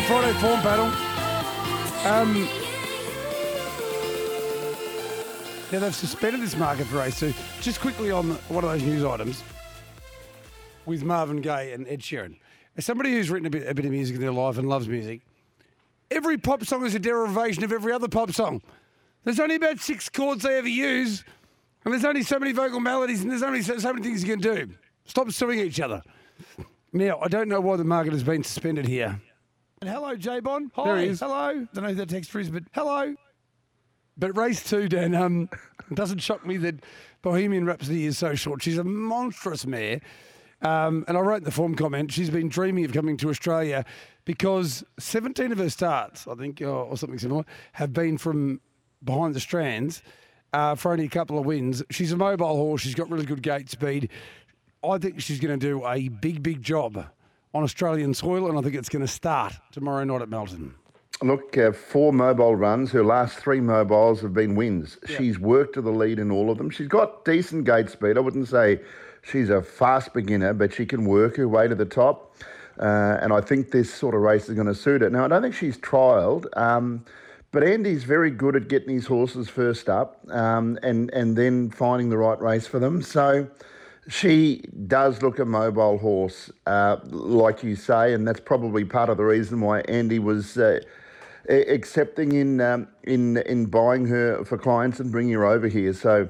The Friday form battle. Um, now they've suspended this market for race. So just quickly on one of those news items with Marvin Gaye and Ed Sheeran. As somebody who's written a bit, a bit of music in their life and loves music, every pop song is a derivation of every other pop song. There's only about six chords they ever use, and there's only so many vocal melodies, and there's only so, so many things you can do. Stop suing each other. Now, I don't know why the market has been suspended here. And hello, J Bon. Hi. There he is. Hello. Don't know who that text is, but Hello. But race two, Dan, um, doesn't shock me that Bohemian Rhapsody is so short. She's a monstrous mare. Um, and I wrote in the form comment, she's been dreaming of coming to Australia because 17 of her starts, I think, or, or something similar, have been from behind the strands uh, for only a couple of wins. She's a mobile horse. She's got really good gate speed. I think she's going to do a big, big job on Australian soil, and I think it's going to start tomorrow night at Melton. Look, uh, four mobile runs. Her last three mobiles have been wins. She's worked to the lead in all of them. She's got decent gate speed. I wouldn't say she's a fast beginner, but she can work her way to the top. Uh, and I think this sort of race is going to suit it. Now, I don't think she's trialled, um, but Andy's very good at getting his horses first up um, and, and then finding the right race for them. So she does look a mobile horse, uh, like you say, and that's probably part of the reason why Andy was uh, accepting in um, in in buying her for clients and bringing her over here. So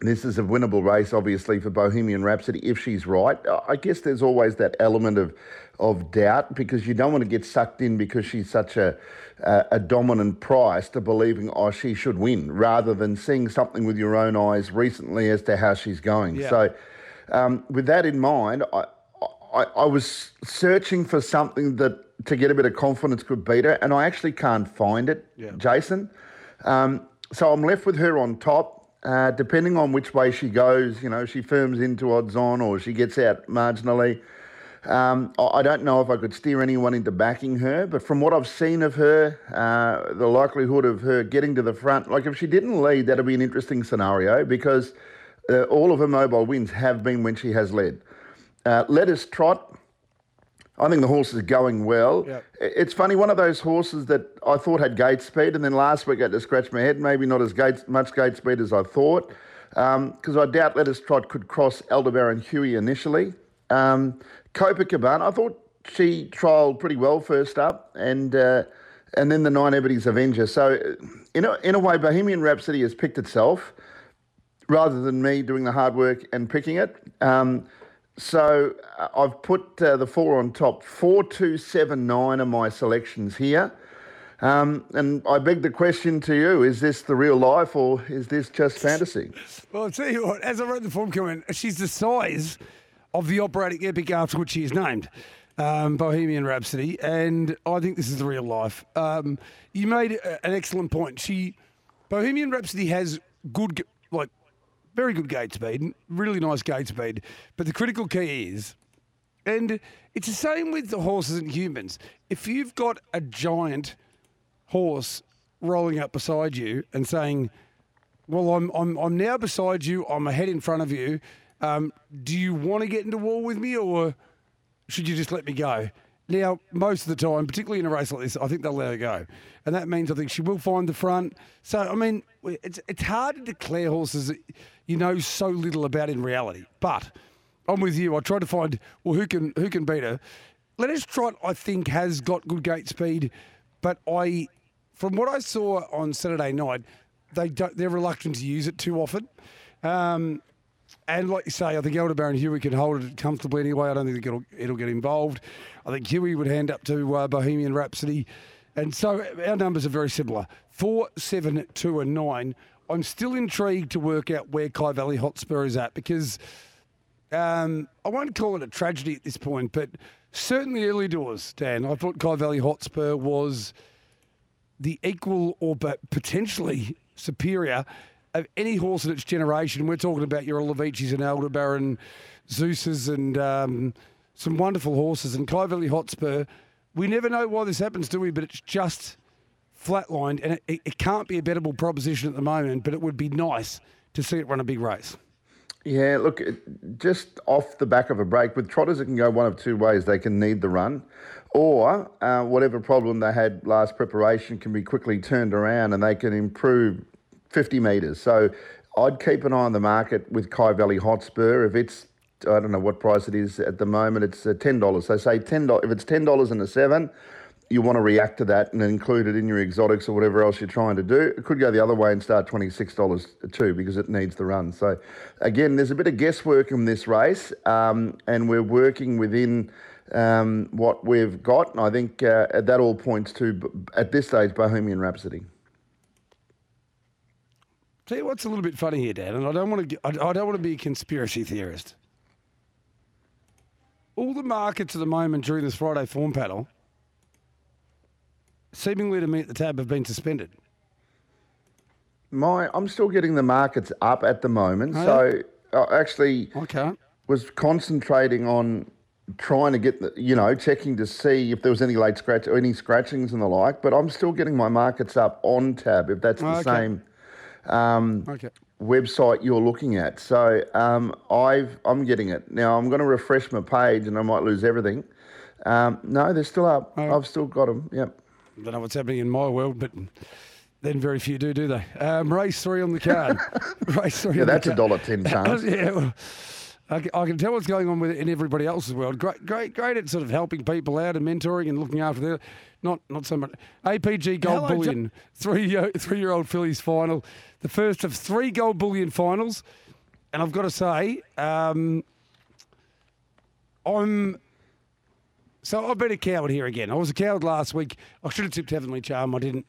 this is a winnable race, obviously, for Bohemian Rhapsody if she's right. I guess there's always that element of of doubt because you don't want to get sucked in because she's such a a, a dominant price to believing oh she should win rather than seeing something with your own eyes recently as to how she's going. Yeah. So um, with that in mind, I, I I was searching for something that to get a bit of confidence could beat her, and I actually can't find it, Jason. Um, so I'm left with her on top. Uh, depending on which way she goes, you know, she firms into odds on or she gets out marginally. Um, I don't know if I could steer anyone into backing her, but from what I've seen of her, uh, the likelihood of her getting to the front, like if she didn't lead, that'd be an interesting scenario because uh, all of her mobile wins have been when she has led. Uh, let us trot. I think the horse is going well. Yep. It's funny, one of those horses that I thought had gate speed, and then last week I had to scratch my head. Maybe not as gate, much gate speed as I thought, because I doubt Let Us Trot could cross Aldebaran Huey initially. Um, Copacabana, I thought she trialled pretty well first up, and uh, and then the Nine Evities Avenger. So, uh, in a, in a way, Bohemian Rhapsody has picked itself rather than me doing the hard work and picking it. Um, so uh, I've put uh, the four on top. Four, two, seven, nine are my selections here. Um, and I beg the question to you: Is this the real life, or is this just fantasy? Well, I'll tell you what, as I wrote the form comment, she's the size of the operatic epic after which she is named, um, Bohemian Rhapsody, and I think this is the real life. Um, you made a- an excellent point. She, Bohemian Rhapsody has good, like, very good gate speed, really nice gate speed, but the critical key is, and it's the same with the horses and humans. If you've got a giant horse rolling up beside you and saying, well, I'm, I'm, I'm now beside you. I'm ahead in front of you. Um, do you want to get into war with me or should you just let me go? Now, most of the time, particularly in a race like this, I think they'll let her go. And that means I think she will find the front. So, I mean, it's, it's hard to declare horses that you know so little about in reality. But I'm with you. I try to find, well, who can, who can beat her? Let us Trot, I think, has got good gate speed. But I, from what I saw on Saturday night, they don't, they're reluctant to use it too often. Um, and like you say, I think Aldebaran Huey can hold it comfortably anyway. I don't think it'll, it'll get involved. I think Huey would hand up to uh, Bohemian Rhapsody. And so our numbers are very similar four, seven, two, and nine. I'm still intrigued to work out where Kai Valley Hotspur is at because um, I won't call it a tragedy at this point, but certainly early doors, Dan. I thought Kai Valley Hotspur was the equal or but potentially superior of any horse in its generation. We're talking about your Olavicis and Aldebaran, Zeus's, and um, some wonderful horses. And Valley Hotspur, we never know why this happens, do we? But it's just flatlined, and it, it, it can't be a bettable proposition at the moment. But it would be nice to see it run a big race. Yeah, look, just off the back of a break, with trotters, it can go one of two ways. They can need the run, or uh, whatever problem they had last preparation can be quickly turned around and they can improve 50 metres. So I'd keep an eye on the market with Kai Valley Hotspur. If it's, I don't know what price it is at the moment, it's uh, $10. So say $10, if it's $10 and a seven, you want to react to that and include it in your exotics or whatever else you're trying to do. It could go the other way and start $26 too because it needs the run. So, again, there's a bit of guesswork in this race, um, and we're working within um, what we've got. And I think uh, that all points to, at this stage, Bohemian Rhapsody. Tell you what's a little bit funny here, Dan, and I don't want to. I, I don't want to be a conspiracy theorist. All the markets at the moment during this Friday form panel, seemingly to me at the tab, have been suspended. My, I'm still getting the markets up at the moment. Oh, so, I actually I can't. was concentrating on trying to get the, you know, checking to see if there was any late scratch or any scratchings and the like. But I'm still getting my markets up on tab if that's the oh, Okay. same um, Okay. website you're looking at. So um, I've I'm getting it now. I'm going to refresh my page and I might lose everything. Um, no, they're still up. Oh. I've still got them. Yep. don't know what's happening in my world, but then very few do, do they? Um, race three on the card. race three. Yeah, on the that's a dollar ten chance. yeah, well, I, can- I can tell what's going on with it in everybody else's world. Great, great, great at sort of helping people out and mentoring and looking after their, not not so much. APG Gold Hello, Jo- Bullion, three three year old fillies final, the first of three Gold Bullion finals, and I've got to say, um, I'm. So I've been a coward here again. I was a coward last week. I should have tipped Heavenly Charm. I didn't.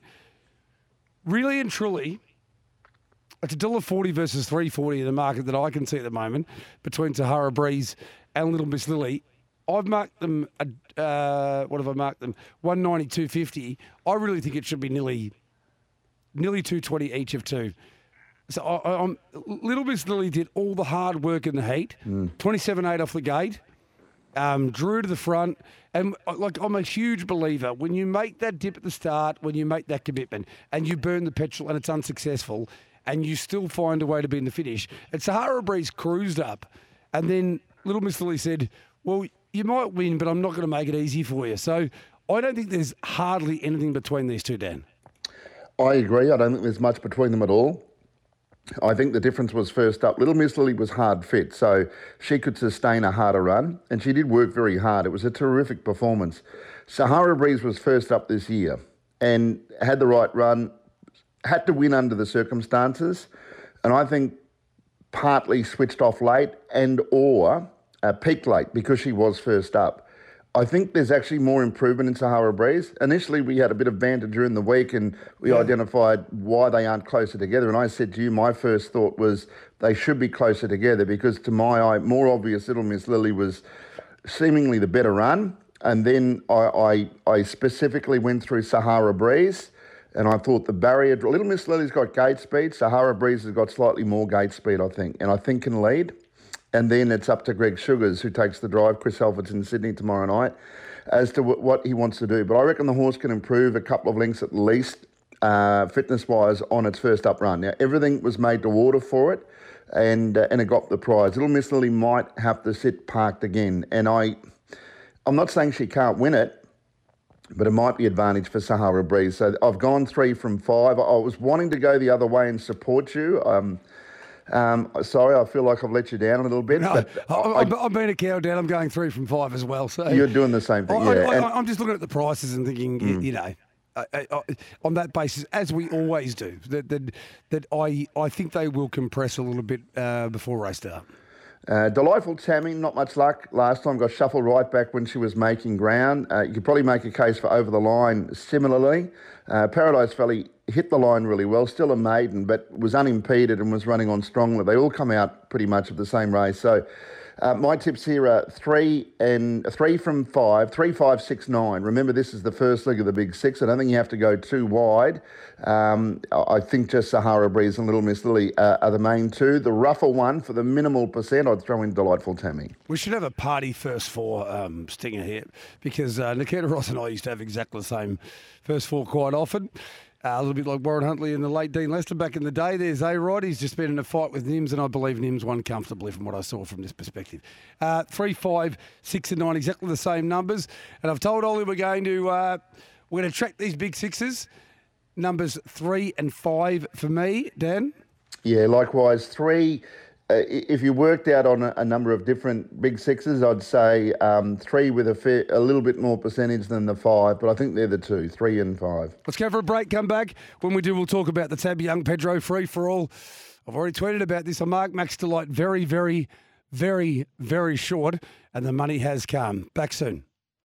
Really and truly, it's a dollar forty versus three forty in the market that I can see at the moment between Sahara Breeze and Little Miss Lily. I've marked them. a- Uh, what have I marked them? One ninety two fifty. I really think it should be nearly, nearly two twenty each of two. So I, I'm Little Miss Lily did all the hard work in the heat. Twenty seven eight off the gate. Um, drew to the front, and uh, like I'm a huge believer when you make that dip at the start, when you make that commitment, and you burn the petrol and it's unsuccessful, and you still find a way to be in the finish. And Sahara Breeze cruised up, and then Little Miss Lily said, "Well, you might win, but I'm not going to make it easy for you." So I don't think there's hardly anything between these two, Dan. I agree. I don't think there's much between them at all. I think the difference was first up. Little Miss Lily was hard fit, so she could sustain a harder run, and she did work very hard. It was a terrific performance. Sahara Breeze was first up this year and had the right run, had to win under the circumstances, and I think partly switched off late and or uh, peaked late because she was first up. I think there's actually more improvement in Sahara Breeze. Initially, we had a bit of banter during the week and we identified why they aren't closer together. And I said to you, my first thought was they should be closer together because, to my eye, more obvious Little Miss Lily was seemingly the better run. And then I, I, I specifically went through Sahara Breeze and I thought the barrier, Little Miss Lily's got gate speed, Sahara Breeze has got slightly more gate speed, I think, and I think can lead. And then it's up to Greg Sugars, who takes the drive. Chris Alford's in Sydney tomorrow night, as to wh- what he wants to do. But I reckon the horse can improve a couple of lengths at least, uh, fitness wise, on its first up run. Now, everything was made to order for it, and uh, and it got the prize. Little Miss Lily might have to sit parked again. And I, I'm not saying she can't win it, but it might be advantage for Sahara Breeze. So I've gone three from five. I was wanting to go the other way and support you. Um, um, sorry, I feel like I've let you down a little bit. No, but I, I'm, I'm a cow down. I'm going three from five as well. So You're doing the same thing, I, yeah, I, Mm. am just looking at the prices and thinking, y- you know, I, I, on that basis, as we always do, that that, that I I think they will compress a little bit uh, before race start. Uh, delightful Tammy, not much luck last time. Got shuffled right back when she was making ground. Uh, you could probably make a case for over the line similarly. Uh, Paradise Valley hit the line really well, still a maiden, but was unimpeded and was running on strongly. They all come out pretty much of the same race. So uh, my tips here are three and three from five, three, five, six, nine. Remember, this is the first leg of the big six. I don't think you have to go too wide. Um, I think just Sahara Breeze and Little Miss Lily uh, are the main two. The rougher one for the minimal percent, I'd throw in Delightful Tammy. We should have a party first four um, stinger here because uh, Nikita Ross and I used to have exactly the same first four quite often. Uh, a little bit like Warren Huntley and the late Dean Lester back in the day. There's A Rod. He's just been in a fight with Nims, and I believe Nims won comfortably from what I saw from this perspective. Uh, three, five, six, and nine, exactly the same numbers. And I've told Ollie we're going to uh, we're going to track these big sixes. Numbers three and five for me, Dan. Yeah, likewise. Three, uh, if you worked out on a, a number of different big sixes, I'd say um, three with a, fair, a little bit more percentage than the five, but I think they're the two, three and five. Let's go for a break, come back. When we do, we'll talk about the Tab Young Pedro free for all. I've already tweeted about this. I Mark Max Delight very, very, very, very short, and the money has come. Back soon.